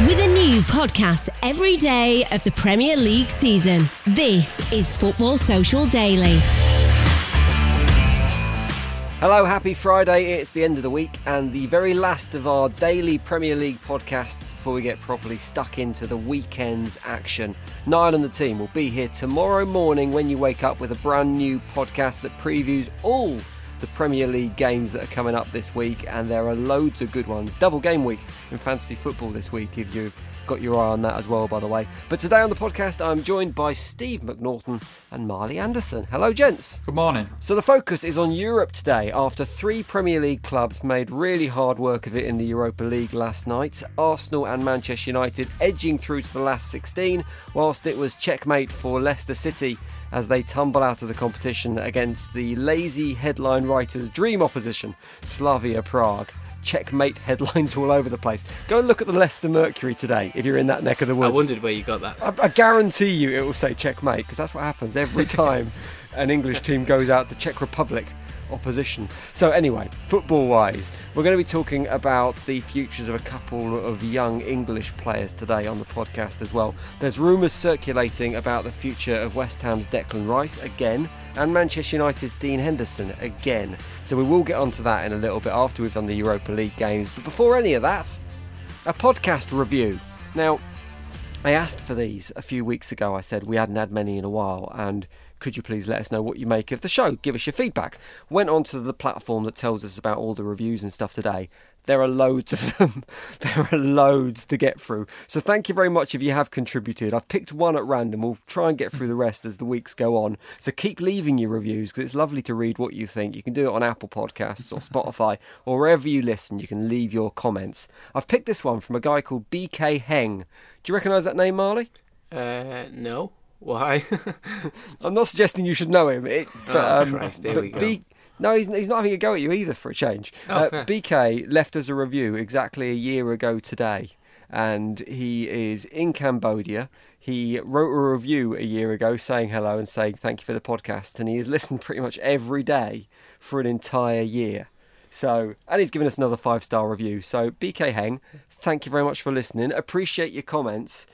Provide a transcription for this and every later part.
With a new podcast every day of the Premier League season, this is Football Social Daily. Hello, happy Friday. It's the end of the week and the very last of our daily Premier League podcasts before we get properly stuck into the weekend's action. Niall and the team will be here tomorrow morning when you wake up with a brand new podcast that previews all the Premier League games that are coming up this week, and there are loads of good ones. Double game week in fantasy football this week if you've got your eye on that as well, by the way. But today on the podcast, I'm joined by Steve McNaughton and Marley Anderson. Hello, gents. Good morning. So the focus is on Europe today after three Premier League clubs made really hard work of it in the Europa League last night. Arsenal and Manchester United edging through to the last 16, whilst it was checkmate for Leicester City as they tumble out of the competition against the lazy headline writers' dream opposition, Slavia Prague checkmate headlines all over the place. Go and look at the Leicester Mercury today if you're in that neck of the woods. I wondered where you got that. I, I guarantee you it will say checkmate because that's what happens every time an English team goes out to Czech Republic opposition. So, anyway, football wise, we're going to be talking about the futures of a couple of young English players today on the podcast as well. There's rumours circulating about the future of West Ham's Declan Rice again and Manchester United's Dean Henderson again. So, we will get onto that in a little bit after we've done the Europa League games. But before any of that, a podcast review. Now, I asked for these a few weeks ago. I said we hadn't had many in a while, and could you please let us know what you make of the show? Give us your feedback. Went onto the platform that tells us about all the reviews and stuff today. There are loads of them. there are loads to get through. So thank you very much if you have contributed. I've picked one at random. We'll try and get through the rest as the weeks go on. So keep leaving your reviews because it's lovely to read what you think. You can do it on Apple Podcasts or Spotify or wherever you listen. You can leave your comments. I've picked this one from a guy called BK Heng. Do you recognise that name, Marley? Uh, no. Why? I'm not suggesting you should know him. It, but, oh, um, Christ, here but we go. B, no, he's, he's not having a go at you either for a change. Oh, uh. BK left us a review exactly a year ago today, and he is in Cambodia. He wrote a review a year ago saying hello and saying thank you for the podcast, and he has listened pretty much every day for an entire year. So, and he's given us another five star review. So, BK Heng, thank you very much for listening. Appreciate your comments.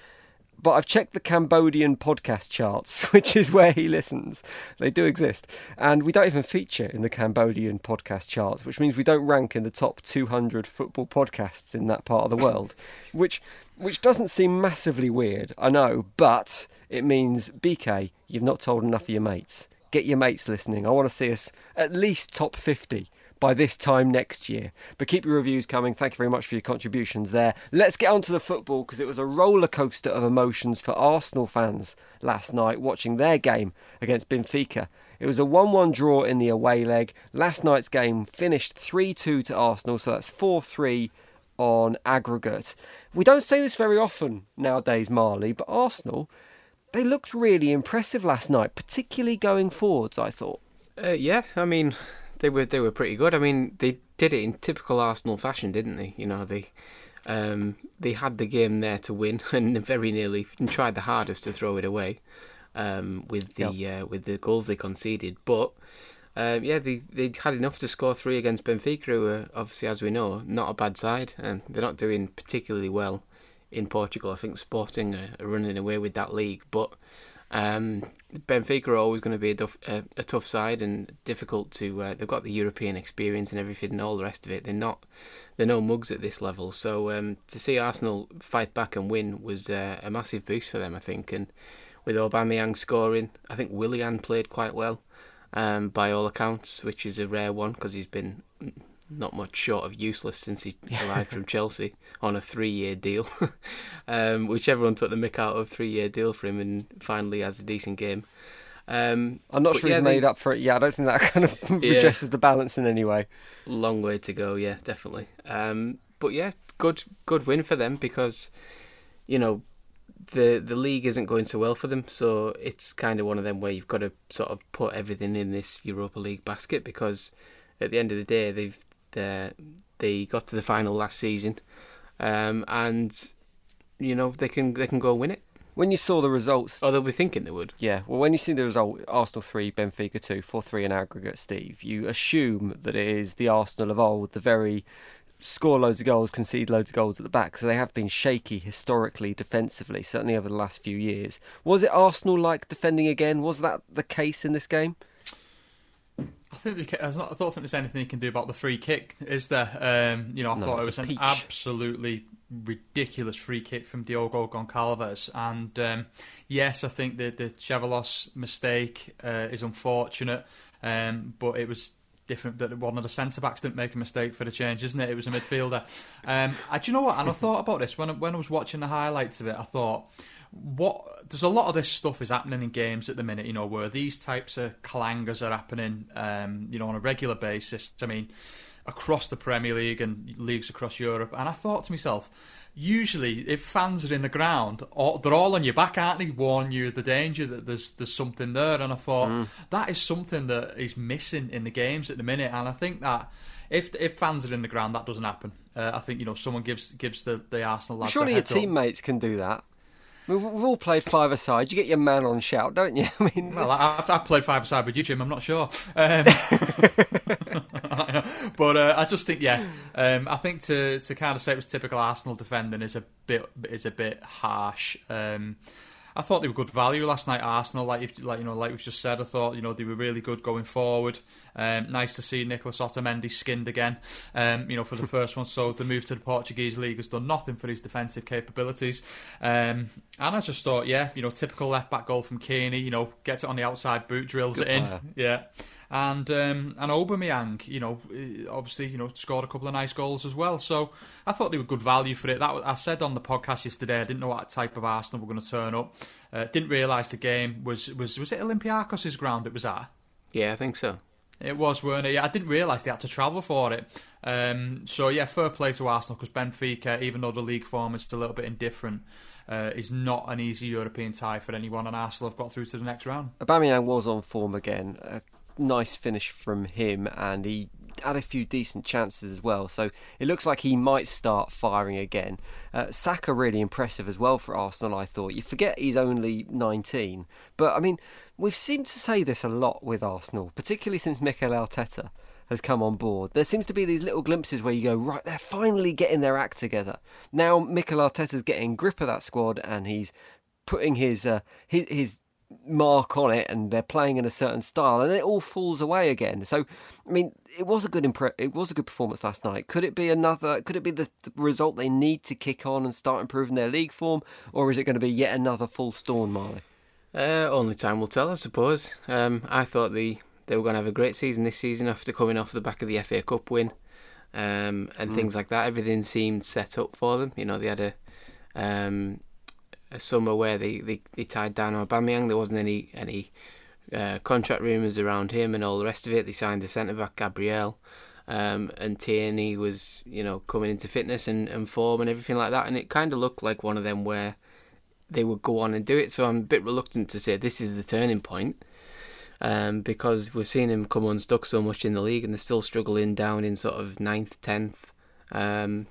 But I've checked the Cambodian podcast charts, which is where he listens. They do exist. And we don't even feature in the Cambodian podcast charts, which means we don't rank in the top 200 football podcasts in that part of the world, which which doesn't seem massively weird, I know, but it means BK, you've not told enough of your mates. Get your mates listening. I want to see us at least top 50 by this time next year. But keep your reviews coming. Thank you very much for your contributions there. Let's get on to the football because it was a roller coaster of emotions for Arsenal fans last night watching their game against Benfica. It was a 1 1 draw in the away leg. Last night's game finished 3 2 to Arsenal, so that's 4 3 on aggregate. We don't say this very often nowadays, Marley, but Arsenal, they looked really impressive last night, particularly going forwards, I thought. Uh, yeah, I mean, they were they were pretty good. I mean, they did it in typical Arsenal fashion, didn't they? You know, they um, they had the game there to win and very nearly tried the hardest to throw it away um, with the yep. uh, with the goals they conceded. But um, yeah, they they had enough to score three against Benfica, who are obviously, as we know, not a bad side, and they're not doing particularly well in Portugal. I think Sporting are, are running away with that league, but um, Benfica are always going to be a, duff, a, tough side and difficult to. Uh, they've got the European experience and everything and all the rest of it. They're not. They're no mugs at this level. So um, to see Arsenal fight back and win was uh, a massive boost for them, I think. And with Aubameyang scoring, I think Willian played quite well, um, by all accounts, which is a rare one because he's been not much short of useless since he arrived from Chelsea on a three-year deal, um, which everyone took the mick out of three-year deal for him, and finally has a decent game. Um, I'm not sure yeah, he's made they, up for it. Yeah, I don't think that kind of yeah, redresses the balance in any way. Long way to go. Yeah, definitely. Um, but yeah, good good win for them because you know the the league isn't going so well for them. So it's kind of one of them where you've got to sort of put everything in this Europa League basket because at the end of the day they've they they got to the final last season, um, and you know they can they can go win it. When you saw the results, oh, they'll be thinking they would. Yeah, well, when you see the result, Arsenal three, Benfica two, four three in aggregate, Steve, you assume that it is the Arsenal of old, the very score loads of goals, concede loads of goals at the back. So they have been shaky historically defensively, certainly over the last few years. Was it Arsenal like defending again? Was that the case in this game? I think I don't think there's anything you can do about the free kick, is there? Um, you know, I no, thought it was an peach. absolutely ridiculous free kick from Diogo Goncalves, and um, yes, I think the the Ceballos mistake uh, is unfortunate, um, but it was different that one of the centre backs didn't make a mistake for the change, isn't it? It was a midfielder. Um, I, do you know what? And I thought about this when when I was watching the highlights of it. I thought what there's a lot of this stuff is happening in games at the minute, you know, where these types of clangers are happening, um, you know, on a regular basis. I mean, across the Premier League and leagues across Europe. And I thought to myself, usually if fans are in the ground, they're all on your back, aren't they? Warn you of the danger that there's there's something there. And I thought mm. that is something that is missing in the games at the minute. And I think that if if fans are in the ground, that doesn't happen. Uh, I think you know someone gives gives the the Arsenal lads. Surely your teammates up. can do that. We've, we've all played five aside. You get your man on shout, don't you? I mean, well, I, have played five aside with you, Jim. I'm not sure, um, but uh, I just think, yeah, um, I think to to kind of say it was typical Arsenal defending is a bit is a bit harsh. Um, I thought they were good value last night. Arsenal, like like you know, like we've just said, I thought you know they were really good going forward. Um, nice to see Nicolas Otamendi skinned again. Um, you know, for the first one. So the move to the Portuguese league has done nothing for his defensive capabilities. Um, and I just thought, yeah, you know, typical left back goal from Cainy. You know, gets it on the outside boot, drills good it in. Player. Yeah. And um, and Aubameyang, you know, obviously, you know, scored a couple of nice goals as well. So I thought they were good value for it. That I said on the podcast yesterday. I didn't know what type of Arsenal were going to turn up. Uh, didn't realise the game was was was it Olympiacos' ground it was at. Yeah, I think so. It was, weren't it? Yeah, I didn't realise they had to travel for it. Um, so yeah, fair play to Arsenal because Benfica, even though the league form is a little bit indifferent, uh, is not an easy European tie for anyone, and Arsenal have got through to the next round. Aubameyang was on form again. A nice finish from him, and he had a few decent chances as well. So it looks like he might start firing again. Uh, Saka really impressive as well for Arsenal. I thought you forget he's only 19, but I mean we've seemed to say this a lot with Arsenal, particularly since Mikel Arteta has come on board. There seems to be these little glimpses where you go, right, they're finally getting their act together. Now Mikel Arteta's getting grip of that squad and he's putting his uh, his, his mark on it and they're playing in a certain style and it all falls away again. So i mean it was a good impre- it was a good performance last night. Could it be another could it be the, the, result they need to kick on and start improving their league form or is it going to be yet another full storm marley? Uh, only time will tell i suppose. Um, i thought the they were going to have a great season this season after coming off the back of the fa cup win um, and mm. things like that. Everything seemed set up for them. You know they had a um, a summer where they, they, they tied down Aubameyang. There wasn't any any uh, contract rumours around him and all the rest of it. They signed the centre back Gabriel, um, and Tierney was you know coming into fitness and, and form and everything like that. And it kind of looked like one of them where they would go on and do it. So I'm a bit reluctant to say this is the turning point. um, because we've seen him come unstuck so much in the league and they're still struggling down in sort of ninth, tenth. Um,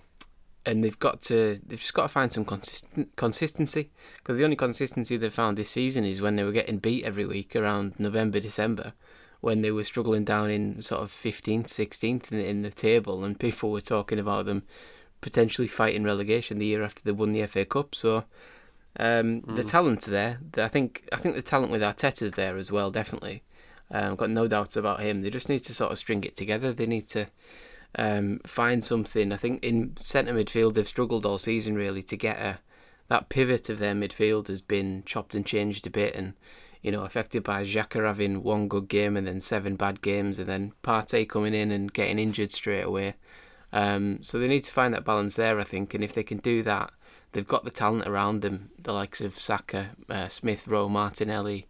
and they've got to they've just got to find some consistent consistency. Because the only consistency they found this season is when they were getting beat every week around November December when they were struggling down in sort of 15th 16th in, in the table and people were talking about them potentially fighting relegation the year after they won the FA Cup. So um, mm. the talent's there I think I think the talent with Arteta's there as well definitely. Um, I've got no doubts about him. They just need to sort of string it together. They need to um, find something. I think in centre midfield they've struggled all season really to get a that pivot of their midfield has been chopped and changed a bit, and you know affected by Xhaka having one good game and then seven bad games, and then Partey coming in and getting injured straight away. Um, so they need to find that balance there, I think, and if they can do that, they've got the talent around them, the likes of Saka, uh, Smith Rowe, Martinelli,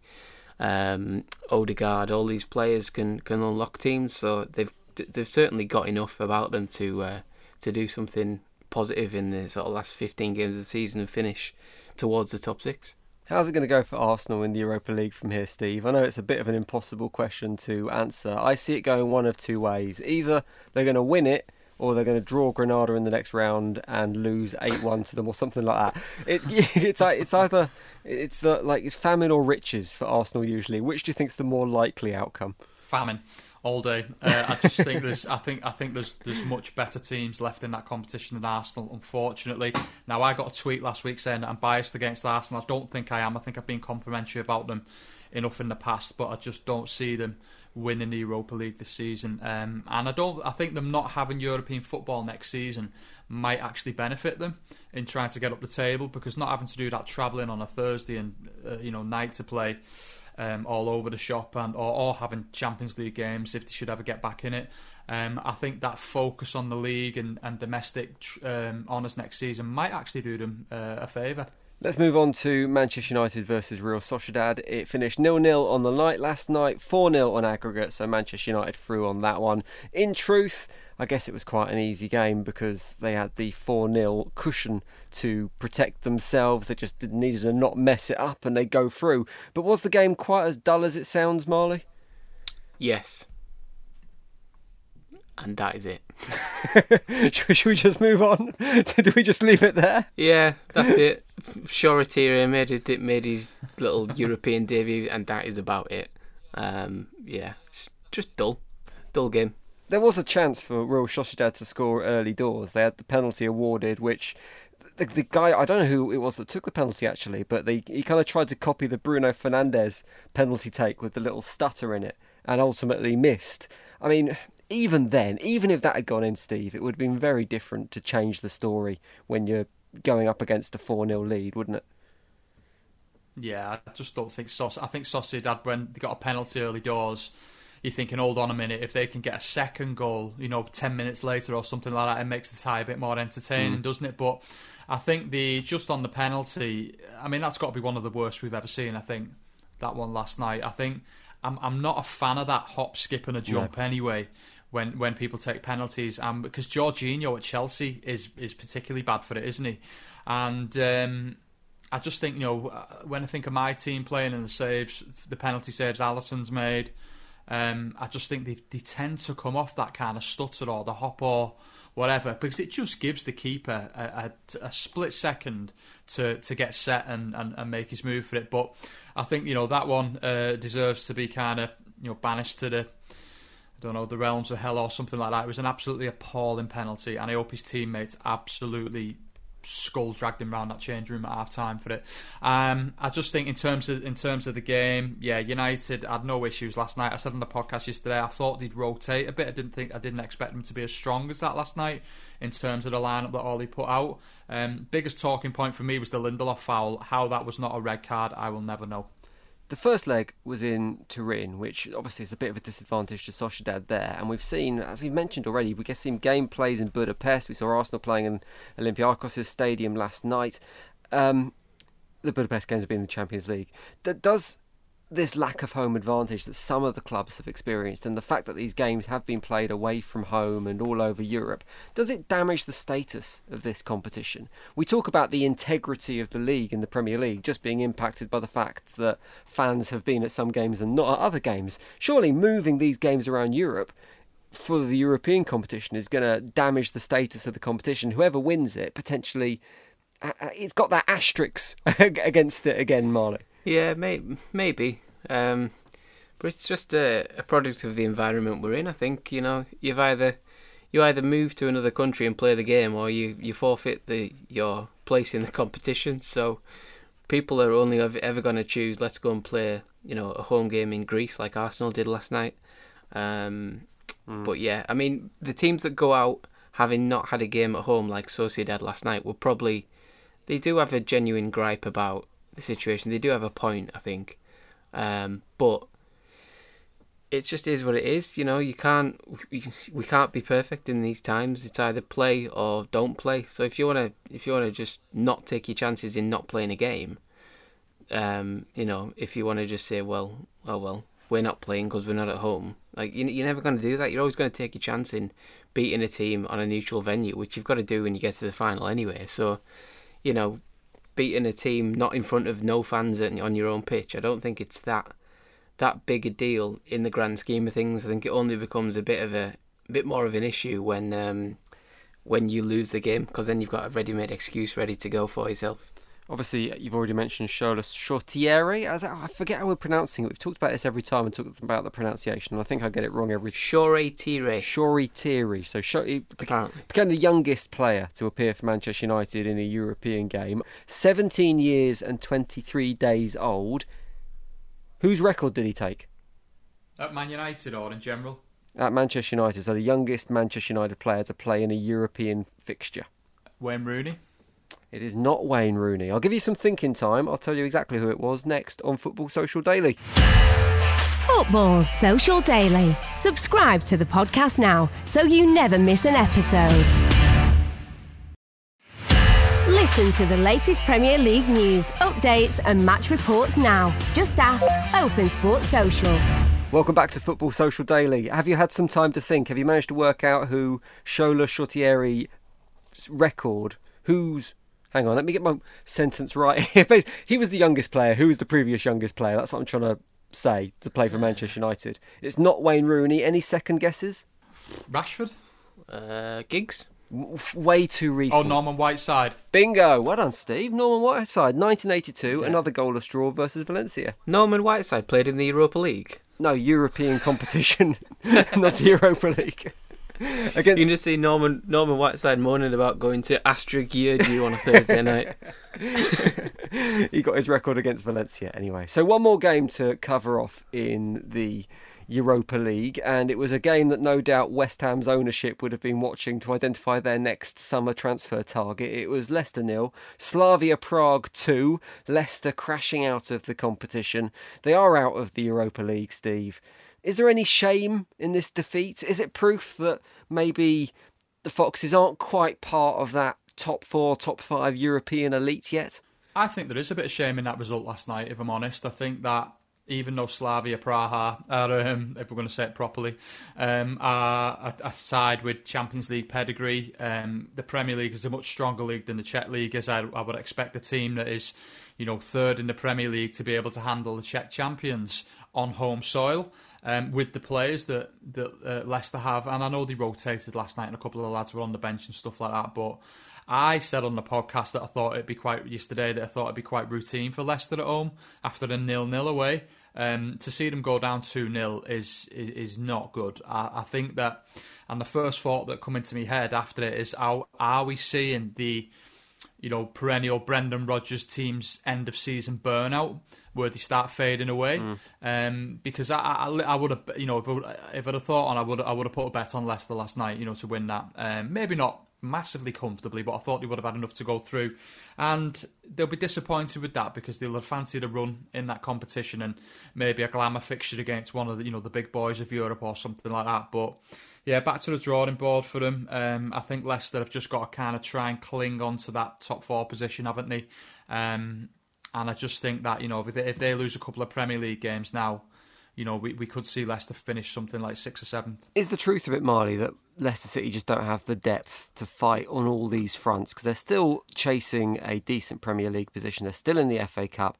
um, Odegaard. All these players can can unlock teams, so they've they've certainly got enough about them to uh, to do something positive in the sort of last 15 games of the season and finish towards the top six. How's it going to go for Arsenal in the Europa League from here, Steve? I know it's a bit of an impossible question to answer. I see it going one of two ways. Either they're going to win it or they're going to draw Granada in the next round and lose eight one to them, or something like that. It, it's it's either it's like it's famine or riches for Arsenal usually. Which do you think is the more likely outcome? Famine all day. Uh, I just think there's, I think, I think there's, there's much better teams left in that competition than Arsenal. Unfortunately, now I got a tweet last week saying I'm biased against Arsenal. I don't think I am. I think I've been complimentary about them enough in the past, but I just don't see them winning the Europa League this season. Um, and I don't. I think them not having European football next season might actually benefit them in trying to get up the table because not having to do that travelling on a Thursday and uh, you know night to play um, all over the shop and or, or, having Champions League games if they should ever get back in it. Um, I think that focus on the league and, and domestic um, honours next season might actually do them uh, a favour. Let's move on to Manchester United versus Real Sociedad. It finished nil-nil on the night last night, 4-0 on aggregate, so Manchester United through on that one. In truth, I guess it was quite an easy game because they had the 4 0 cushion to protect themselves. They just needed to not mess it up and they go through. But was the game quite as dull as it sounds, Marley? Yes. And that is it. should, we just move on? Did we just leave it there? Yeah, that's it. Shoretire made his, made his little European debut, and that is about it. Um, yeah, it's just dull. Dull game there was a chance for Real Sociedad to score early doors. They had the penalty awarded, which the, the guy I don't know who it was that took the penalty actually, but they, he kind of tried to copy the Bruno Fernandes penalty take with the little stutter in it, and ultimately missed. I mean, even then, even if that had gone in, Steve, it would have been very different to change the story when you're going up against a four 0 lead, wouldn't it? Yeah, I just don't think Sos. I think Sociedad when they got a penalty early doors you're thinking, hold on a minute, if they can get a second goal, you know, 10 minutes later or something like that, it makes the tie a bit more entertaining, mm. doesn't it? But I think the just on the penalty, I mean, that's got to be one of the worst we've ever seen, I think, that one last night. I think I'm, I'm not a fan of that hop, skip, and a jump anyway. When, when people take penalties, um, because Jorginho at Chelsea is is particularly bad for it, isn't he? And um, I just think you know uh, when I think of my team playing and the saves, the penalty saves Alisson's made, um, I just think they, they tend to come off that kind of stutter or the hop or whatever because it just gives the keeper a, a, a split second to, to get set and, and, and, make his move for it. But I think you know that one uh, deserves to be kind of you know banished to the I don't know the realms of hell or something like that. It was an absolutely appalling penalty, and I hope his teammates absolutely skull dragged him around that change room at half time for it. Um, I just think in terms of in terms of the game, yeah, United had no issues last night. I said on the podcast yesterday, I thought they'd rotate a bit. I didn't think I didn't expect them to be as strong as that last night in terms of the lineup that Ole put out. Um, biggest talking point for me was the Lindelof foul. How that was not a red card, I will never know. The first leg was in Turin, which obviously is a bit of a disadvantage to Sociedad there. And we've seen, as we've mentioned already, we get some game plays in Budapest. We saw Arsenal playing in Olympiacos' stadium last night. Um, the Budapest games have been in the Champions League. That does this lack of home advantage that some of the clubs have experienced and the fact that these games have been played away from home and all over Europe, does it damage the status of this competition? We talk about the integrity of the league in the Premier League just being impacted by the fact that fans have been at some games and not at other games. Surely moving these games around Europe for the European competition is going to damage the status of the competition. Whoever wins it potentially, uh, uh, it's got that asterisk against it again, Marley. Yeah, may, maybe. Um, but it's just a, a product of the environment we're in. I think you know you've either you either move to another country and play the game, or you, you forfeit the your place in the competition. So people are only ever, going to choose let's go and play you know a home game in Greece like Arsenal did last night. Um, mm. But yeah, I mean the teams that go out having not had a game at home like Sociedad last night will probably they do have a genuine gripe about the situation. They do have a point, I think, um, but it just is what it is. You know, you can't we, can't be perfect in these times. It's either play or don't play. So if you wanna if you wanna just not take your chances in not playing a game, um, you know, if you want to just say, well, oh well, we're not playing because we're not at home. Like you, you're never to do that. You're always to take your chance in beating a team on a neutral venue, which you've got to do when you get to the final anyway. So, you know, beating a team not in front of no fans on your own pitch. I don't think it's that that big a deal in the grand scheme of things. I think it only becomes a bit of a, a bit more of an issue when um, when you lose the game because then you've got a ready-made excuse ready to go for yourself. Obviously, you've already mentioned Shola Shotieri. I forget how we're pronouncing it. We've talked about this every time and talked about the pronunciation. I think I get it wrong every. time. Shoretire. Shoretire. So he became the youngest player to appear for Manchester United in a European game. 17 years and 23 days old. Whose record did he take? At Man United or in general? At Manchester United. So the youngest Manchester United player to play in a European fixture. Wayne Rooney. It is not Wayne Rooney. I'll give you some thinking time. I'll tell you exactly who it was next on Football Social Daily. Football Social Daily. Subscribe to the podcast now so you never miss an episode. Listen to the latest Premier League news, updates, and match reports now. Just ask Open Sports Social. Welcome back to Football Social Daily. Have you had some time to think? Have you managed to work out who Shola Shotieri's record, whose hang on, let me get my sentence right. he was the youngest player. Who was the previous youngest player? That's what I'm trying to say to play for Manchester United. It's not Wayne Rooney. Any second guesses? Rashford? Uh, Giggs? Way too recent. Oh, Norman Whiteside. Bingo. Well done, Steve. Norman Whiteside, 1982, yeah. another goalless draw versus Valencia. Norman Whiteside played in the Europa League? No, European competition, not the Europa League. Against... You just see Norman Norman Whiteside moaning about going to Giurgiu on a Thursday night. he got his record against Valencia anyway. So one more game to cover off in the Europa League, and it was a game that no doubt West Ham's ownership would have been watching to identify their next summer transfer target. It was Leicester nil, Slavia Prague two, Leicester crashing out of the competition. They are out of the Europa League, Steve. Is there any shame in this defeat? Is it proof that maybe the Foxes aren't quite part of that top four, top five European elite yet? I think there is a bit of shame in that result last night, if I'm honest. I think that even though Slavia Praha are, um, if we're going to say it properly, um, are a, a, side with Champions League pedigree, um, the Premier League is a much stronger league than the Czech League is. I, I, would expect a team that is, you know, third in the Premier League to be able to handle the Czech champions on home soil um, with the players that that uh, Leicester have. And I know they rotated last night, and a couple of the lads were on the bench and stuff like that. But I said on the podcast that I thought it'd be quite yesterday that I thought it'd be quite routine for Leicester at home after a nil nil away. Um, to see them go down two 0 is, is, is not good. I, I think that, and the first thought that come into my head after it is, are, are we seeing the you know perennial Brendan Rodgers team's end of season burnout? Where they start fading away. Mm. Um, because I, I, I would have, you know, if, I, if I'd have thought on, I would, I would have put a bet on Leicester last night, you know, to win that. Um, maybe not massively comfortably, but I thought they would have had enough to go through. And they'll be disappointed with that because they'll have fancied a run in that competition and maybe a glamour fixture against one of the, you know, the big boys of Europe or something like that. But yeah, back to the drawing board for them. Um, I think Leicester have just got to kind of try and cling on to that top four position, haven't they? Um, and I just think that you know if they, if they lose a couple of Premier League games now, you know we, we could see Leicester finish something like sixth or seventh. Is the truth of it, Marley, that Leicester City just don't have the depth to fight on all these fronts because they're still chasing a decent Premier League position. They're still in the FA Cup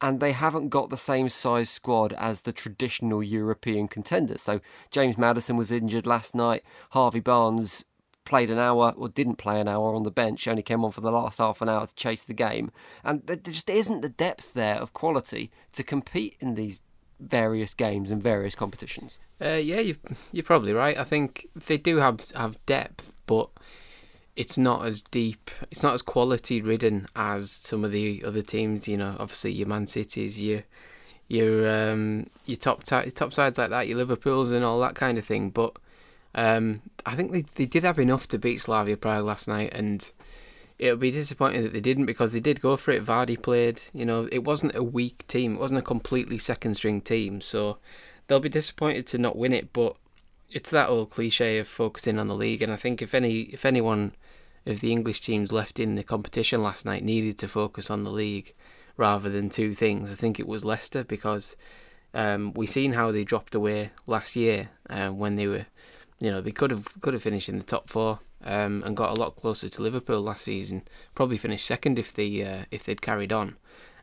and they haven't got the same size squad as the traditional European contenders. So James Maddison was injured last night. Harvey Barnes played an hour or didn't play an hour on the bench, only came on for the last half an hour to chase the game. And there just isn't the depth there of quality to compete in these various games and various competitions. Uh, yeah, you, you're probably right. I think they do have, have depth, but it's not as deep, it's not as quality ridden as some of the other teams. You know, obviously your Man Cities, your your um, your top top sides like that, your Liverpool's and all that kind of thing. But um, I think they they did have enough to beat Slavia Prague last night, and it would be disappointing that they didn't because they did go for it. Vardy played, you know, it wasn't a weak team, it wasn't a completely second string team, so they'll be disappointed to not win it. But it's that old cliche of focusing on the league, and I think if any if anyone of the English teams left in the competition last night needed to focus on the league rather than two things. I think it was Leicester because um, we seen how they dropped away last year uh, when they were, you know, they could have could have finished in the top four um, and got a lot closer to Liverpool last season. Probably finished second if they uh, if they'd carried on.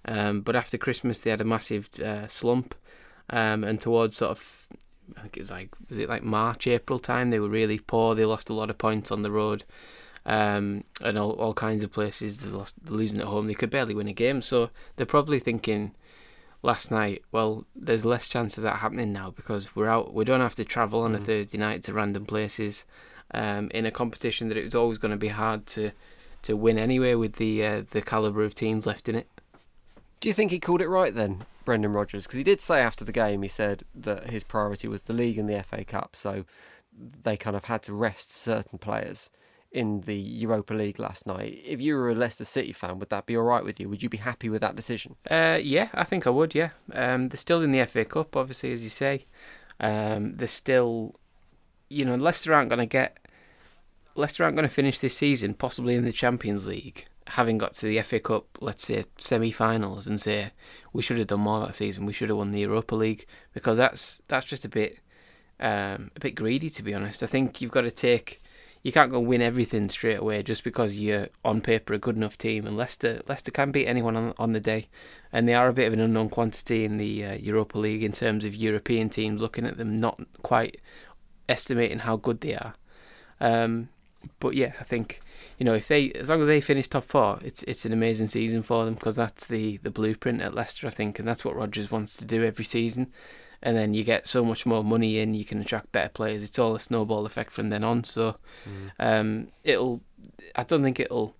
Um, but after Christmas, they had a massive uh, slump, um, and towards sort of I think it was like was it like March April time they were really poor. They lost a lot of points on the road um, and all, all kinds of places. They lost, losing at home. They could barely win a game. So they're probably thinking last night, well, there's less chance of that happening now because we're out. We don't have to travel on a mm. Thursday night to random places um, in a competition that it was always going to be hard to to win anyway with the uh, the caliber of teams left in it. Do you think he called it right then, Brendan Rodgers? Because he did say after the game, he said that his priority was the league and the FA Cup, so they kind of had to rest certain players in the Europa League last night. If you were a Leicester City fan, would that be all right with you? Would you be happy with that decision? Uh, yeah, I think I would. Yeah, um, they're still in the FA Cup, obviously, as you say. Um, they're still, you know, Leicester aren't going to get. Leicester aren't going to finish this season, possibly in the Champions League, having got to the FA Cup, let's say semi-finals, and say we should have done more that season. We should have won the Europa League because that's that's just a bit um, a bit greedy, to be honest. I think you've got to take you can't go win everything straight away just because you're on paper a good enough team. And Leicester, Leicester can beat anyone on on the day, and they are a bit of an unknown quantity in the uh, Europa League in terms of European teams looking at them, not quite estimating how good they are. Um, but yeah, I think you know if they as long as they finish top four, it's it's an amazing season for them because that's the the blueprint at Leicester, I think, and that's what Rodgers wants to do every season and then you get so much more money in, you can attract better players. It's all a snowball effect from then on. So mm. um, it'll, I don't think it'll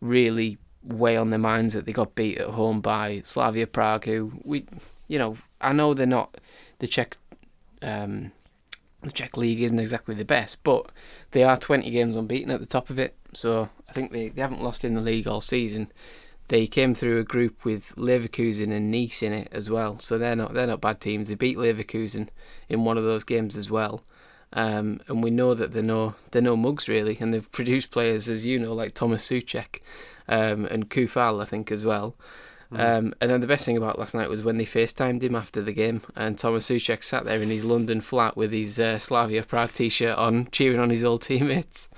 really weigh on their minds that they got beat at home by Slavia Prague, who we, you know, I know they're not the Czech. Um, the Czech league isn't exactly the best, but they are 20 games unbeaten at the top of it. So I think they, they haven't lost in the league all season they came through a group with Leverkusen and Nice in it as well. So they're not they're not bad teams. They beat Leverkusen in one of those games as well. Um, and we know that they're no they're no mugs really, and they've produced players as you know like Thomas Soucek um, and Coufal I think as well. Mm. Um, and then the best thing about last night was when they FaceTimed him after the game, and Thomas Soucek sat there in his London flat with his uh, Slavia Prague t-shirt on, cheering on his old teammates.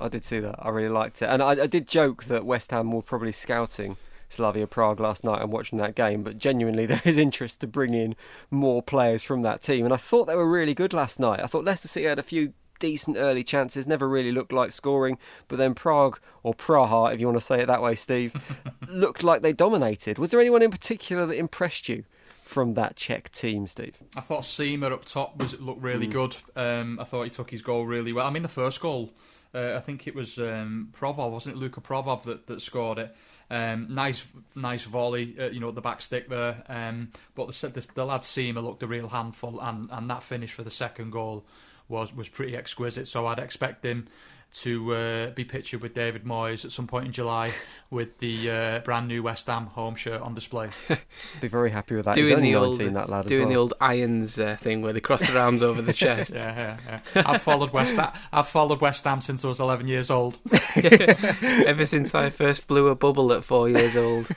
I did see that. I really liked it, and I, I did joke that West Ham were probably scouting Slavia Prague last night and watching that game, but genuinely there is interest to bring in more players from that team. And I thought they were really good last night. I thought Leicester City had a few decent early chances, never really looked like scoring, but then Prague, or Praha, if you want to say it that way, Steve, looked like they dominated. Was there anyone in particular that impressed you? From that Czech team, Steve. I thought Sima up top was looked really mm. good. Um, I thought he took his goal really well. I mean, the first goal uh, I think it was um, Provov, wasn't it? Luka Provov that, that scored it. Um, nice, nice volley, uh, you know, the back stick there. Um, but the, the, the lad Sima looked a real handful, and, and that finish for the second goal was was pretty exquisite. So I'd expect him to uh, be pictured with David Moyes at some point in July with the uh, brand new West Ham home shirt on display. be very happy with that. Doing the 19, old, that lad doing well. the old irons uh, thing where they cross their arms over the chest. Yeah, yeah, yeah. I've followed West. Ham, I've followed West Ham since I was 11 years old. Ever since I first blew a bubble at four years old.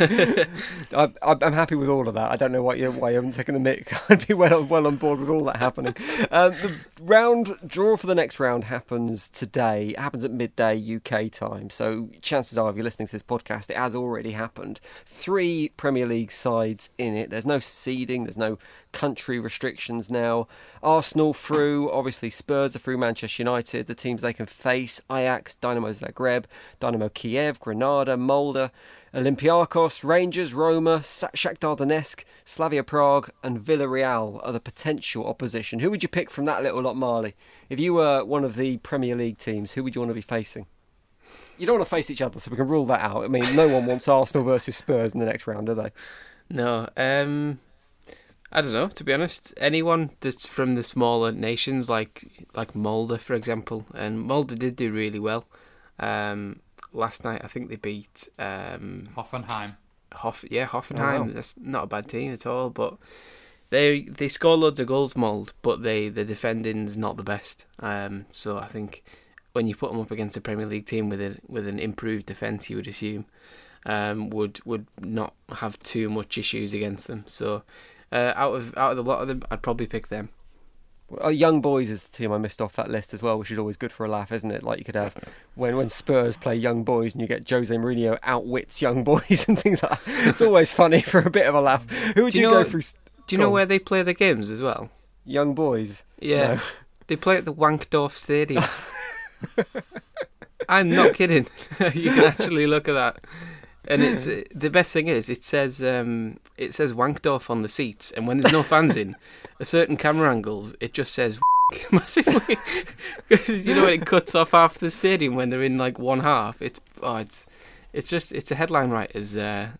I, am happy with all of that. I don't know why you why you haven't taken the mick. I'd be well well on board with all that happening. Um, the round draw for the next round happens today. It happens at midday UK time. So chances are, if you're listening to this podcast, it has already happened. Three Premier League sides in it. There's no seeding. There's no country restrictions now. Arsenal through, obviously Spurs are through Manchester United. The teams they can face: Ajax, Dynamo Zagreb, Dynamo Kiev, Granada, Molde. Olympiacos, Rangers, Roma, Shakhtar Donetsk, Slavia Prague, and Villarreal are the potential opposition. Who would you pick from that little lot, Marley? If you were one of the Premier League teams, who would you want to be facing? You don't want to face each other, so we can rule that out. I mean, no one wants Arsenal versus Spurs in the next round, do they? No. Um, I don't know. To be honest, anyone that's from the smaller nations, like like Molde, for example, and Molde did do really well. Um, last night. I think they beat um, Hoffenheim. Hoff, yeah, Hoffenheim. Oh, wow. That's not a bad team at all, but they they score loads of goals, Mold, but they the defending's not the best. Um, so I think when you put them up against a Premier League team with a with an improved defence, you would assume um, would would not have too much issues against them. So uh, out of out of the lot of them, I'd probably pick them. Well, Young Boys is the team I missed off that list as well, which is always good for a laugh, isn't it? Like you could have when when Spurs play Young Boys and you get Jose Mourinho outwits Young Boys and things like that. It's always funny for a bit of a laugh. Who would do you, you know, go through? Do you know where they play the games as well? Young Boys. Yeah, no. they play at the Wankdorf Stadium. I'm not kidding. you can actually look at that and it's the best thing is it says um, it says Wankdorf on the seats, and when there's no fans in, a certain camera angles, it just says massively because you know it cuts off half the stadium when they're in like one half. It's oh, it's it's just it's a headline writer's uh,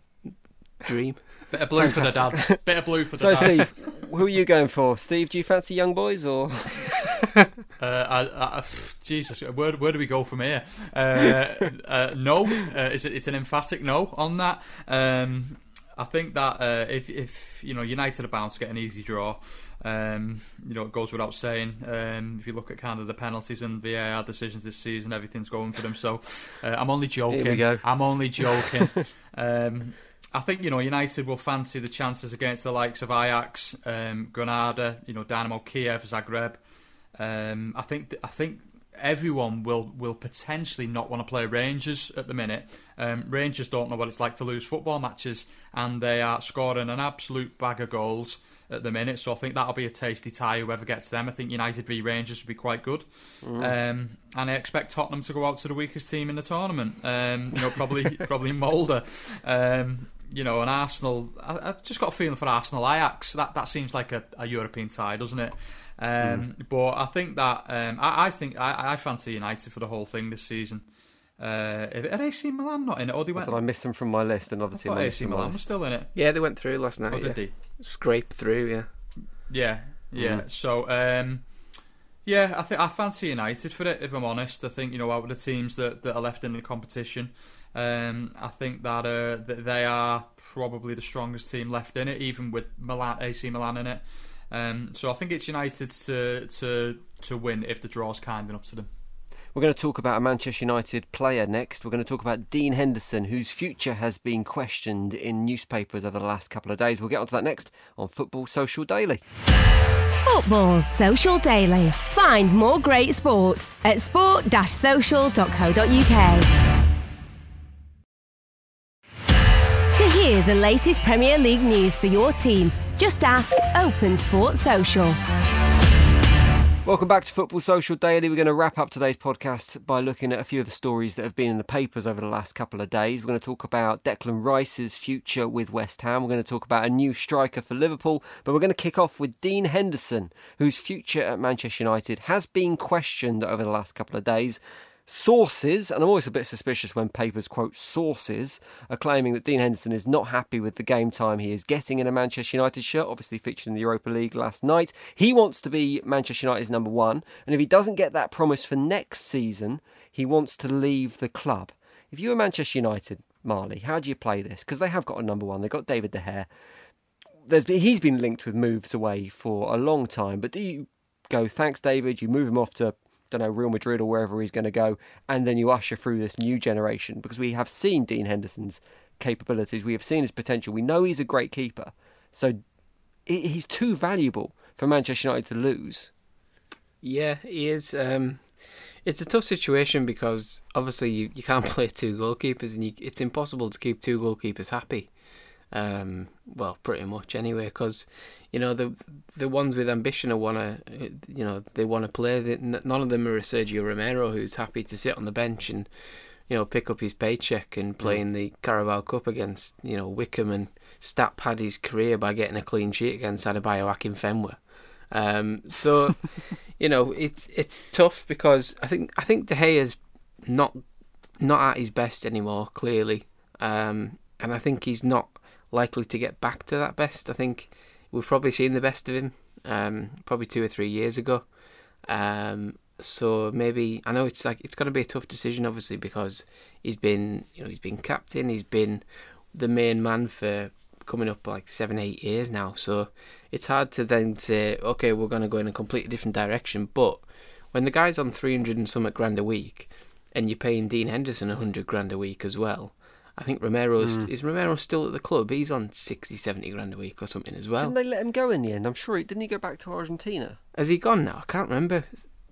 dream. Bit of blue Fantastic. for the dads. Bit of blue for the so, dads. Steve, who are you going for? Steve, do you fancy young boys or? uh, I, I, Jesus, where, where do we go from here? Uh, uh, no, uh, it's, it's an emphatic no on that. Um, I think that uh, if if you know United are bound to get an easy draw, um, you know it goes without saying. Um, if you look at kind of the penalties and VAR decisions this season, everything's going for them. So uh, I'm only joking. I'm only joking. um, I think you know United will fancy the chances against the likes of Ajax, um, Granada, you know Dynamo Kiev, Zagreb. Um, I think I think everyone will will potentially not want to play Rangers at the minute. Um, Rangers don't know what it's like to lose football matches, and they are scoring an absolute bag of goals at the minute. So I think that'll be a tasty tie. Whoever gets them, I think United v Rangers would be quite good. Mm. Um, and I expect Tottenham to go out to the weakest team in the tournament. Um, you know, probably probably Molde. Um, you know, an Arsenal. I, have just got a feeling for Arsenal Ajax. That that seems like a, a European tie, doesn't it? Um, mm. But I think that um, I, I, think I, I, fancy United for the whole thing this season. Uh, are AC Milan not in it? Or they went? Did I miss them from my list? Another team. AC Milan was still in it. Yeah, they went through last night. Oh, did yeah. Scrape through, yeah. Yeah, yeah. Mm. So. Um, yeah, I think I fancy United for it. If I'm honest, I think you know out of the teams that, that are left in the competition, um, I think that, uh, that they are probably the strongest team left in it, even with Milan, AC Milan in it. Um, so I think it's United to to to win if the draw's kind enough to them. We're going to talk about a Manchester United player next. We're going to talk about Dean Henderson, whose future has been questioned in newspapers over the last couple of days. We'll get onto that next on Football Social Daily. Football Social Daily. Find more great sport at sport-social.co.uk. hear the latest Premier League news for your team, just ask Open Sport Social. Welcome back to Football Social Daily. We're going to wrap up today's podcast by looking at a few of the stories that have been in the papers over the last couple of days. We're going to talk about Declan Rice's future with West Ham. We're going to talk about a new striker for Liverpool, but we're going to kick off with Dean Henderson, whose future at Manchester United has been questioned over the last couple of days Sources, and I'm always a bit suspicious when papers quote sources, are claiming that Dean Henderson is not happy with the game time he is getting in a Manchester United shirt, obviously featured in the Europa League last night. He wants to be Manchester United's number one, and if he doesn't get that promise for next season, he wants to leave the club. If you were Manchester United, Marley, how do you play this? Because they have got a number one, they've got David De Gea. There's he's been linked with moves away for a long time, but do you go, thanks, David, you move him off to don't know, Real Madrid or wherever he's going to go, and then you usher through this new generation because we have seen Dean Henderson's capabilities, we have seen his potential, we know he's a great keeper, so he's too valuable for Manchester United to lose. Yeah, he is. Um, it's a tough situation because obviously you, you can't play two goalkeepers, and you, it's impossible to keep two goalkeepers happy. Um, well, pretty much anyway, because you know the the ones with ambition are wanna you know they want to play. None of them are a Sergio Romero who's happy to sit on the bench and you know pick up his paycheck and play mm. in the Carabao Cup against you know Wycombe and stat pad his career by getting a clean sheet against Adebayo Akinfenwa. Um, so you know it's it's tough because I think I think De Gea's not not at his best anymore. Clearly, um, and I think he's not likely to get back to that best. I think we've probably seen the best of him um, probably two or three years ago. Um, so maybe I know it's like it's going to be a tough decision, obviously, because he's been you know he's been captain, he's been the main man for coming up like seven eight years now. So it's hard to then say okay we're going to go in a completely different direction. But when the guy's on three hundred and something grand a week, and you're paying Dean Henderson hundred grand a week as well, I think Romero's mm. is Romero still at the club. He's on 60, 70 grand a week or something as well. Didn't they let him go in the end? I'm sure. He, didn't he go back to Argentina? Has he gone now? I can't remember.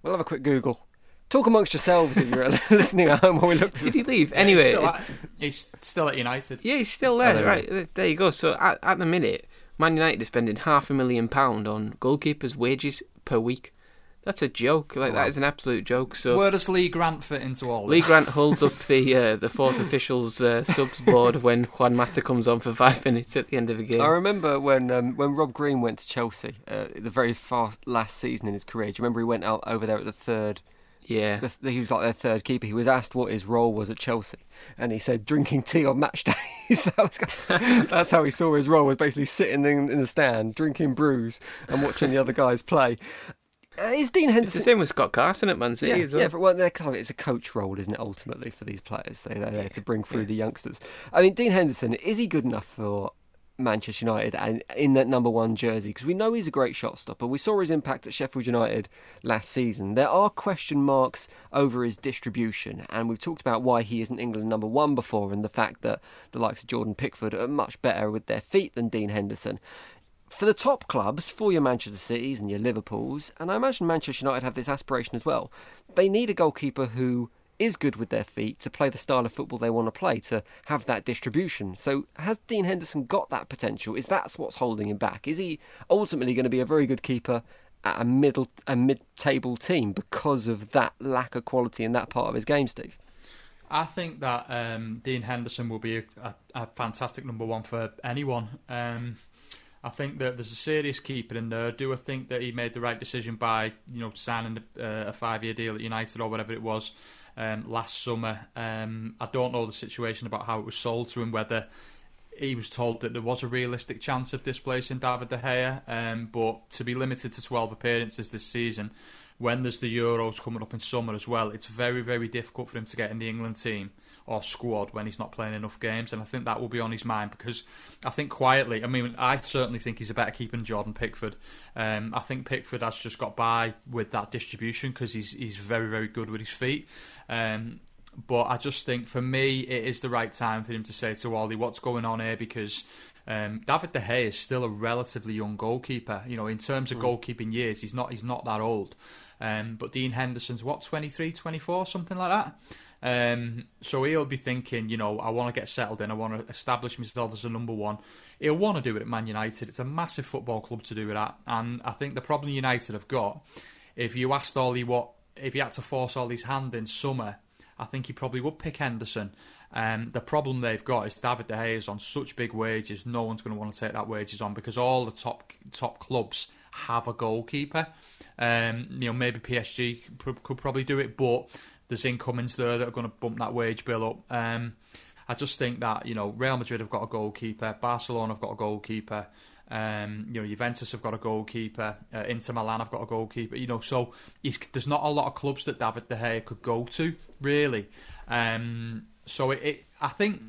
We'll have a quick Google. Talk amongst yourselves if you're listening at home while we look. Did he leave? Yeah, anyway, he's still, at, he's still, at, United. Yeah, he's still there. Oh, right, there you go. So at, at the minute, Man United is spending half a million pound on goalkeepers' wages per week. That's a joke. Like that is an absolute joke. So where does Lee Grant fit into all? This? Lee Grant holds up the uh, the fourth officials uh, subs board when Juan Mata comes on for five minutes at the end of a game. I remember when um, when Rob Green went to Chelsea, uh, the very fast last season in his career. Do you remember he went out over there at the third? Yeah, the, he was like their third keeper. He was asked what his role was at Chelsea, and he said drinking tea on match days. that was, that's how he saw his role was basically sitting in, in the stand, drinking brews, and watching the other guys play. Uh, is Dean Henderson? It's the same with Scott Carson at Man City yeah, as well. Yeah, but well, kind of, it's a coach role, isn't it? Ultimately, for these players, they, they're there to bring through yeah. the youngsters. I mean, Dean Henderson is he good enough for Manchester United and in that number one jersey? Because we know he's a great shot stopper. We saw his impact at Sheffield United last season. There are question marks over his distribution, and we've talked about why he isn't England number one before, and the fact that the likes of Jordan Pickford are much better with their feet than Dean Henderson for the top clubs, for your Manchester Cities and your Liverpools, and I imagine Manchester United have this aspiration as well, they need a goalkeeper who is good with their feet to play the style of football they want to play, to have that distribution. So, has Dean Henderson got that potential? Is that what's holding him back? Is he ultimately going to be a very good keeper at a middle a mid-table team because of that lack of quality in that part of his game, Steve? I think that um, Dean Henderson will be a, a, a, fantastic number one for anyone. Um, I think that there's a serious keeper in there. Do I think that he made the right decision by you know signing a, a five year deal at United or whatever it was um, last summer? Um, I don't know the situation about how it was sold to him, whether he was told that there was a realistic chance of displacing David De Gea, um, but to be limited to 12 appearances this season, when there's the Euros coming up in summer as well, it's very, very difficult for him to get in the England team or squad when he's not playing enough games. And I think that will be on his mind because I think quietly, I mean, I certainly think he's a better keeper than Jordan Pickford. Um, I think Pickford has just got by with that distribution because he's he's very very good with his feet. Um, but I just think for me, it is the right time for him to say to Ole, "What's going on here?" Because um, David De Gea is still a relatively young goalkeeper. You know, in terms of mm. goalkeeping years, he's not he's not that old. Um, but Dean Henderson's what 23, 24, something like that. Um, so he'll be thinking, you know, I want to get settled in. I want to establish myself as a number one. He'll want to do it at Man United. It's a massive football club to do it at, and I think the problem United have got, if you asked Ole what, if he had to force Ole's hand in summer, I think he probably would pick Henderson. Um, the problem they've got is David De Gea is on such big wages. No one's going to want to take that wages on because all the top top clubs have a goalkeeper. Um, you know, maybe PSG could probably do it, but there's incomings there that are going to bump that wage bill up. Um, I just think that you know Real Madrid have got a goalkeeper, Barcelona have got a goalkeeper. Um, you know, Juventus have got a goalkeeper. Uh, Inter Milan have got a goalkeeper. You know, so there's not a lot of clubs that David De Gea could go to, really. Um, so it, it, I think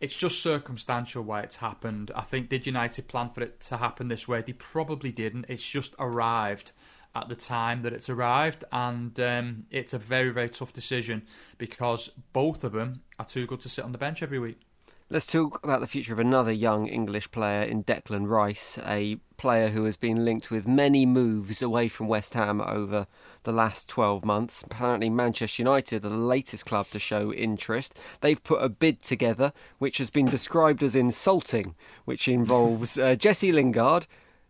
it's just circumstantial why it's happened. I think did United plan for it to happen this way? They probably didn't. It's just arrived at the time that it's arrived, and um, it's a very very tough decision because both of them are too good to sit on the bench every week. Let's talk about the future of another young English player in Declan Rice, a player who has been linked with many moves away from West Ham over the last 12 months. Apparently, Manchester United are the latest club to show interest. They've put a bid together which has been described as insulting, which involves uh, Jesse Lingard,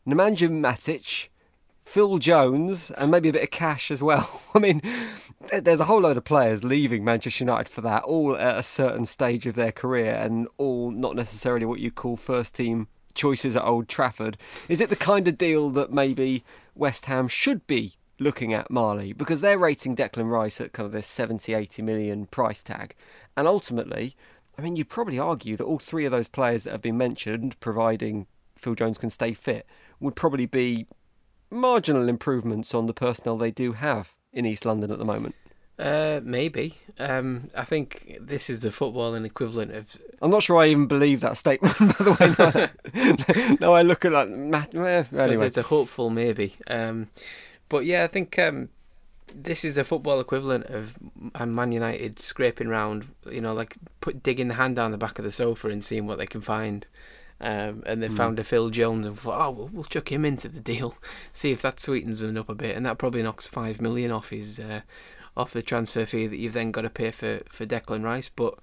Nemanja Matic, Phil Jones, and maybe a bit of cash as well. I mean, there's a whole load of players leaving Manchester United for that, all at a certain stage of their career, and all not necessarily what you call first team choices at Old Trafford. Is it the kind of deal that maybe West Ham should be looking at Marley? Because they're rating Declan Rice at kind of this 70, 80 million price tag. And ultimately, I mean, you'd probably argue that all three of those players that have been mentioned, providing Phil Jones can stay fit, would probably be marginal improvements on the personnel they do have in East London at the moment? Uh, maybe. Um, I think this is the footballing equivalent of. I'm not sure I even believe that statement. By the way, no, I look at that. Well, anyway, it's a hopeful maybe. Um, but yeah, I think um, this is a football equivalent of Man United scraping round. You know, like put digging the hand down the back of the sofa and seeing what they can find. Um, and they mm. found a Phil Jones and thought, oh, we'll, we'll, chuck him into the deal, see if that sweetens him up a bit, and that probably knocks five million off his uh, off the transfer fee that you've then got to pay for for Declan Rice. But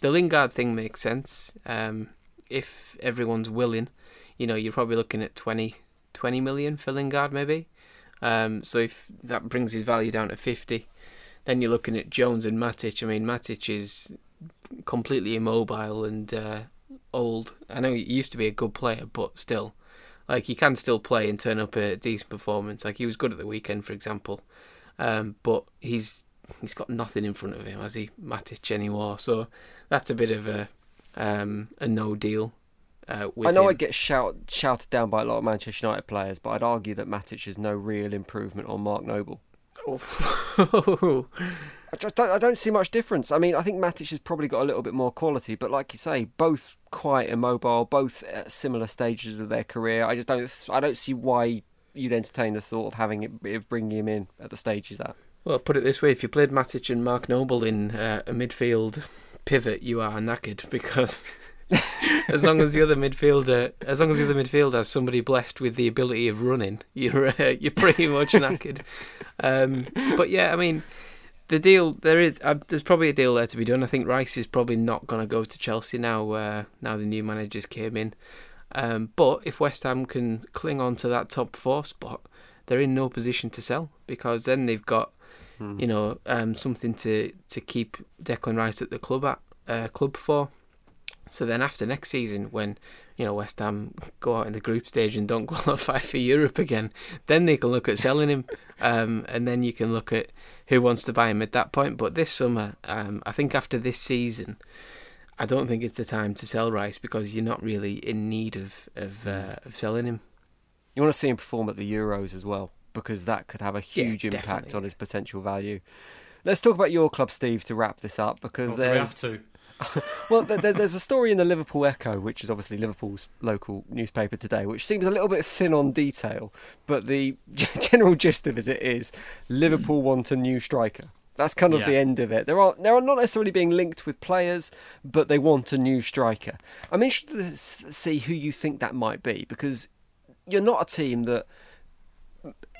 the Lingard thing makes sense. Um, if everyone's willing, you know, you're probably looking at 20, 20 million for Lingard, maybe. Um, so if that brings his value down to 50, then you're looking at Jones and Matic. I mean, Matic is completely immobile and uh, old. I know he used to be a good player, but still, like he can still play and turn up a decent performance. Like he was good at the weekend, for example, um, but he's he's got nothing in front of him, has he, Matic anymore? So that's a bit of a um, a no deal. Uh, I know him. I get shout, shouted down by a lot of Manchester United players, but I'd argue that Matic is no real improvement on Mark Noble. I just don't, I don't see much difference. I mean, I think Matic has probably got a little bit more quality, but like you say, both quite immobile, both at similar stages of their career. I just don't, I don't see why you'd entertain the thought of having it, of bringing him in at the stage he's at. Well, put it this way: if you played Matic and Mark Noble in uh, a midfield pivot, you are knackered because. as long as the other midfielder, as long as the other midfielder has somebody blessed with the ability of running, you're uh, you're pretty much knackered. Um, but yeah, I mean, the deal there is uh, there's probably a deal there to be done. I think Rice is probably not going to go to Chelsea now. Uh, now the new managers came in, um, but if West Ham can cling on to that top four spot, they're in no position to sell because then they've got hmm. you know um, something to to keep Declan Rice at the club at uh, club for. So then after next season, when you know West Ham go out in the group stage and don't qualify for Europe again, then they can look at selling him, um, and then you can look at who wants to buy him at that point. But this summer, um, I think after this season, I don't think it's the time to sell Rice because you're not really in need of of, uh, of selling him. You want to see him perform at the Euros as well because that could have a huge yeah, impact on his potential value. Let's talk about your club, Steve, to wrap this up because well, there's. have to. well, there's, there's a story in the Liverpool Echo, which is obviously Liverpool's local newspaper today, which seems a little bit thin on detail, but the general gist of it is Liverpool want a new striker. That's kind of yeah. the end of it. There are they are not necessarily being linked with players, but they want a new striker. I'm interested to see who you think that might be because you're not a team that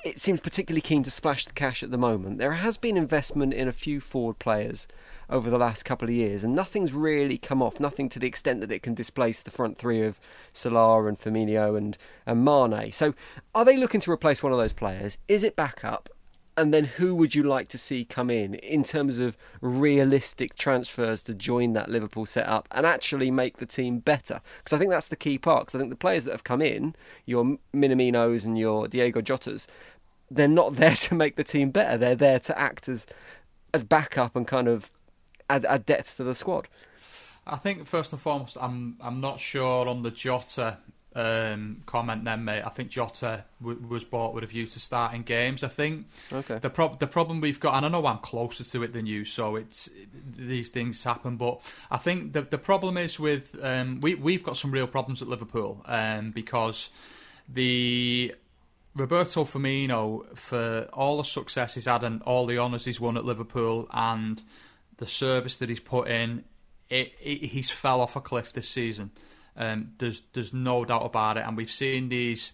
it seems particularly keen to splash the cash at the moment. There has been investment in a few forward players over the last couple of years, and nothing's really come off. Nothing to the extent that it can displace the front three of Salah and Firmino and, and Mane. So, are they looking to replace one of those players? Is it backup? And then, who would you like to see come in in terms of realistic transfers to join that Liverpool setup and actually make the team better? Because I think that's the key part. Because I think the players that have come in, your Minaminos and your Diego Jotas, they're not there to make the team better. They're there to act as as backup and kind of add, add depth to the squad? I think first and foremost, I'm I'm not sure on the Jota um, comment then, mate. I think Jota w- was bought with a view to starting games. I think okay. the pro- the problem we've got, and I know I'm closer to it than you, so it's these things happen. But I think the the problem is with um, we we've got some real problems at Liverpool um, because the Roberto Firmino for all the success he's had and all the honours he's won at Liverpool and the service that he's put in, it, it, he's fell off a cliff this season. Um, there's there's no doubt about it, and we've seen these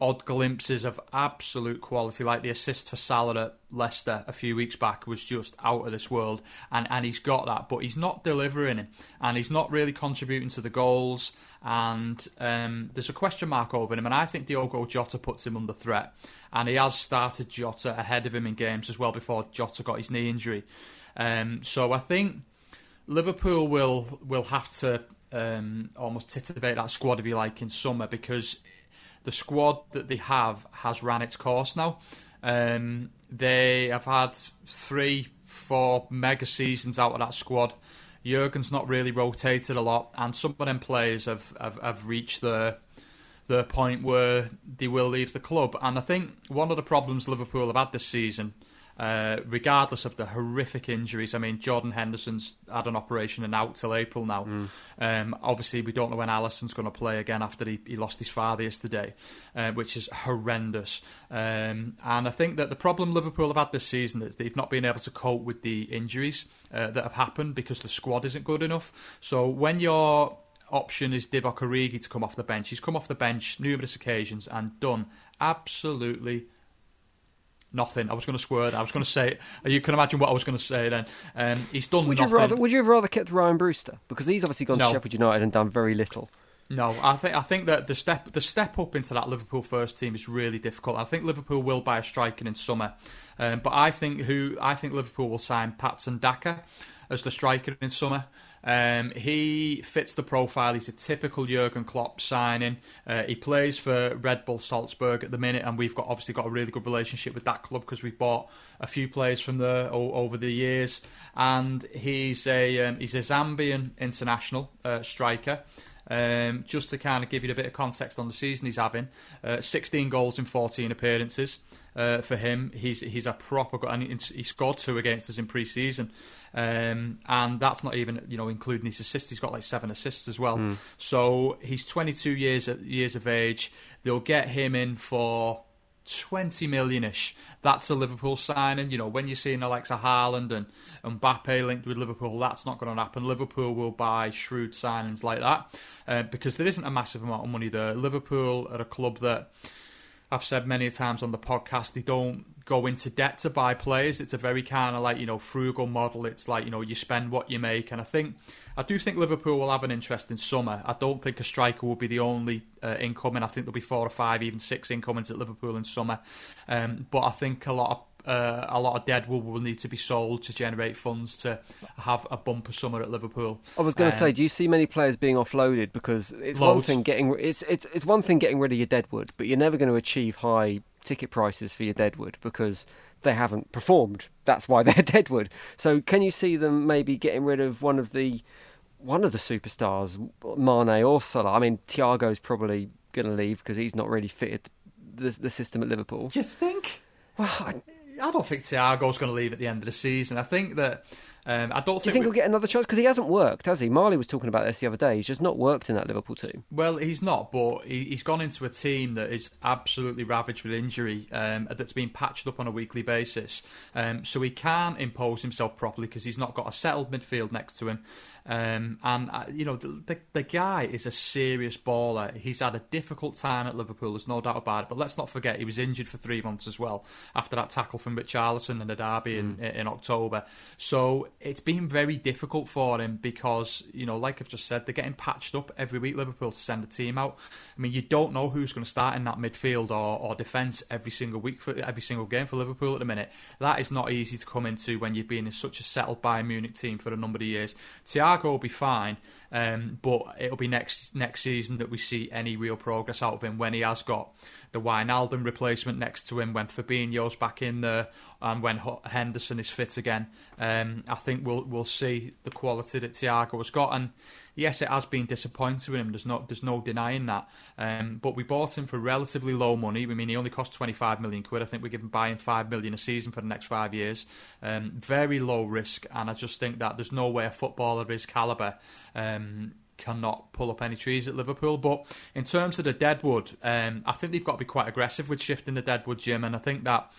odd glimpses of absolute quality, like the assist for Salah at Leicester a few weeks back was just out of this world, and and he's got that, but he's not delivering it, and he's not really contributing to the goals, and um, there's a question mark over him, and I think Diogo Jota puts him under threat, and he has started Jota ahead of him in games as well before Jota got his knee injury, um, so I think Liverpool will will have to um, almost titivate that squad, if you like, in summer because the squad that they have has ran its course now. Um, they have had three, four mega seasons out of that squad. Jurgen's not really rotated a lot, and some of them players have, have, have reached the the point where they will leave the club. And I think one of the problems Liverpool have had this season uh, regardless of the horrific injuries. I mean, Jordan Henderson's had an operation and out till April now. Mm. Um, obviously, we don't know when Alisson's going to play again after he, he lost his father yesterday, uh, which is horrendous. Um, and I think that the problem Liverpool have had this season is they've not been able to cope with the injuries uh, that have happened because the squad isn't good enough. So when your option is Divock Origi to come off the bench, he's come off the bench numerous occasions and done absolutely nothing. I was going to swear. That. I was going to say. You can imagine what I was going to say then. Um, he's done would nothing. You rather, would you have rather kept Ryan Brewster because he's obviously gone no. to Sheffield United and done very little. No, I think I think that the step the step up into that Liverpool first team is really difficult. I think Liverpool will buy a striker in summer, um, but I think who I think Liverpool will sign Patson Daka as the striker in summer. Um, he fits the profile. He's a typical Jurgen Klopp signing. Uh, he plays for Red Bull Salzburg at the minute, and we've got obviously got a really good relationship with that club because we've bought a few players from there o- over the years. And he's a um, he's a Zambian international uh, striker. Um, just to kind of give you a bit of context on the season he's having, uh, 16 goals in 14 appearances uh, for him. He's he's a proper and he scored two against us in pre-season. Um, and that's not even you know including his assists. He's got like seven assists as well. Mm. So he's 22 years years of age. They'll get him in for 20 million-ish. That's a Liverpool signing. You know, when you're seeing Alexa Haaland and, and Mbappe linked with Liverpool, that's not going to happen. Liverpool will buy shrewd signings like that uh, because there isn't a massive amount of money there. Liverpool are a club that I've said many times on the podcast, they don't go into debt to buy players. It's a very kind of like, you know, frugal model. It's like, you know, you spend what you make. And I think, I do think Liverpool will have an interesting summer. I don't think a striker will be the only uh, incoming. I think there'll be four or five, even six incomings at Liverpool in summer. Um, but I think a lot of uh, a lot of deadwood will need to be sold to generate funds to have a bumper summer at Liverpool. I was going to um, say, do you see many players being offloaded? Because it's loads. one thing getting it's it's it's one thing getting rid of your deadwood, but you're never going to achieve high ticket prices for your deadwood because they haven't performed. That's why they're deadwood. So can you see them maybe getting rid of one of the one of the superstars, Mane or Salah? I mean, Thiago's probably going to leave because he's not really fitted the the system at Liverpool. Do you think? Well, I, I don't think Thiago's going to leave at the end of the season. I think that um, I don't. Do you think, he'll get another chance? Because he hasn't worked, has he? Marley was talking about this the other day. He's just not worked in that Liverpool team. Well, he's not, but he, has gone into a team that is absolutely ravaged with injury, um, that's been patched up on a weekly basis. Um, so he can't impose himself properly because he's not got a settled midfield next to him. Um, and uh, you know the, the, the guy is a serious baller. He's had a difficult time at Liverpool. There's no doubt about it. But let's not forget he was injured for three months as well after that tackle from Richarlison in the derby in, mm. in October. So it's been very difficult for him because you know, like I've just said, they're getting patched up every week. Liverpool to send a team out. I mean, you don't know who's going to start in that midfield or, or defence every single week for every single game for Liverpool at the minute. That is not easy to come into when you've been in such a settled Bayern Munich team for a number of years. Thiago will be fine. Um, but it'll be next next season that we see any real progress out of him when he has got the Wijnaldum replacement next to him when Fabinho's back in there and when Henderson is fit again. Um, I think we'll we'll see the quality that Thiago has got. And yes, it has been disappointing with him. There's no there's no denying that. Um, but we bought him for relatively low money. I mean, he only cost 25 million quid. I think we're giving buying five million a season for the next five years. Um, very low risk, and I just think that there's no way a footballer of his caliber. Um, cannot pull up any trees at Liverpool. But in terms of the Deadwood, um, I think they've got to be quite aggressive with shifting the Deadwood gym, and I think that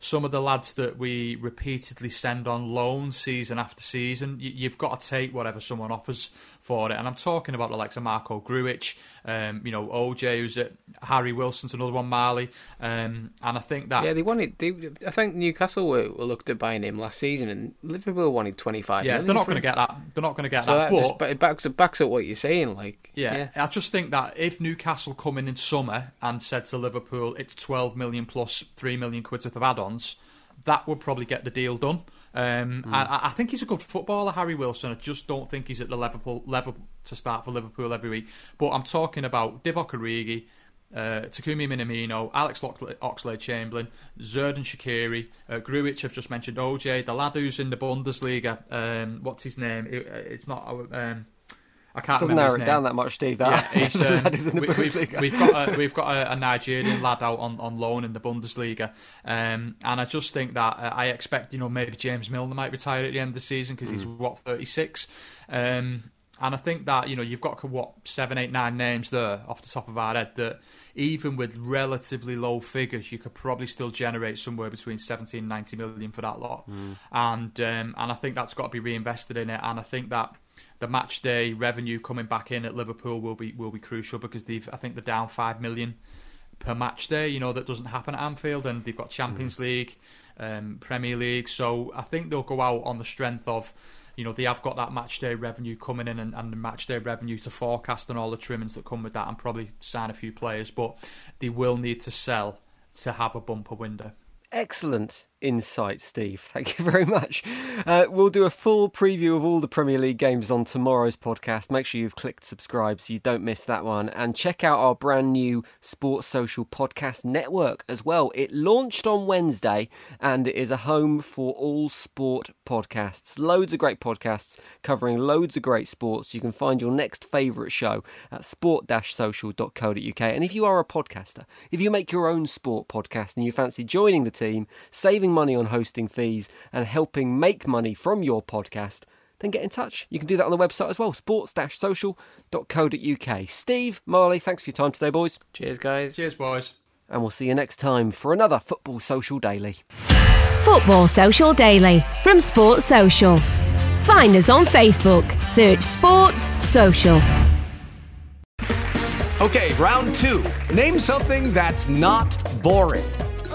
some of the lads that we repeatedly send on loan season after season, you, have got to take whatever someone offers for it. And I'm talking about the likes of Marko Grujic, um, you know, OJ, who's at Harry Wilson's another one, Marley. Um, and I think that. Yeah, they wanted. They, I think Newcastle were, were, looked at buying him last season, and Liverpool wanted 25 Yeah, they're not going to get that. They're not going to get so that. that but it backs, it backs up what you're saying. Like, yeah, yeah, I just think that if Newcastle come in in summer and said to Liverpool, it's 12 million plus 3 million quid worth of add ons, that would probably get the deal done. Um, mm. I, I, think he's a good footballer, Harry Wilson. I just don't think he's at the level level to start for Liverpool every week. But I'm talking about Divock Origi, uh, Takumi Minamino, Alex Oxlade Chamberlain, Xherdan Shaqiri, uh, Grujic, I've just mentioned OJ, the lad who's in the Bundesliga. Um, what's his name? It, it's not. Um, I can't Doesn't narrow it down that much, Steve. That. Yeah, um, we, have we've got a, we've got a, a, Nigerian lad out on, on loan in the Bundesliga, um, and I just think that uh, I expect you know maybe James Milner might retire at the end of the season because mm. he's what thirty six. Um, and I think that you know you've got what seven, eight, nine names there off the top of our head that even with relatively low figures, you could probably still generate somewhere between 17 and 90 million for that lot. Mm. And um, and I think that's got to be reinvested in it. And I think that the match day revenue coming back in at Liverpool will be will be crucial because they've I think they're down five million per match day. You know that doesn't happen at Anfield, and they've got Champions mm. League, um, Premier League. So I think they'll go out on the strength of. You know they have got that match day revenue coming in, and, and the match day revenue to forecast and all the trimmings that come with that, and probably sign a few players. But they will need to sell to have a bumper window. Excellent insight, Steve. Thank you very much. Uh, we'll do a full preview of all the Premier League games on tomorrow's podcast. Make sure you've clicked subscribe so you don't miss that one. And check out our brand new Sports Social Podcast Network as well. It launched on Wednesday and it is a home for all sport podcasts. Loads of great podcasts covering loads of great sports. You can find your next favourite show at sport-social.co.uk. And if you are a podcaster, if you make your own sport podcast and you fancy joining the team, saving saving money on hosting fees and helping make money from your podcast, then get in touch. You can do that on the website as well, sports-social.co.uk. Steve, Marley, thanks for your time today, boys. Cheers, guys. Cheers, boys. And we'll see you next time for another Football Social Daily. Football Social Daily from Sports Social. Find us on Facebook. Search Sport Social. Okay, round two. Name something that's not boring.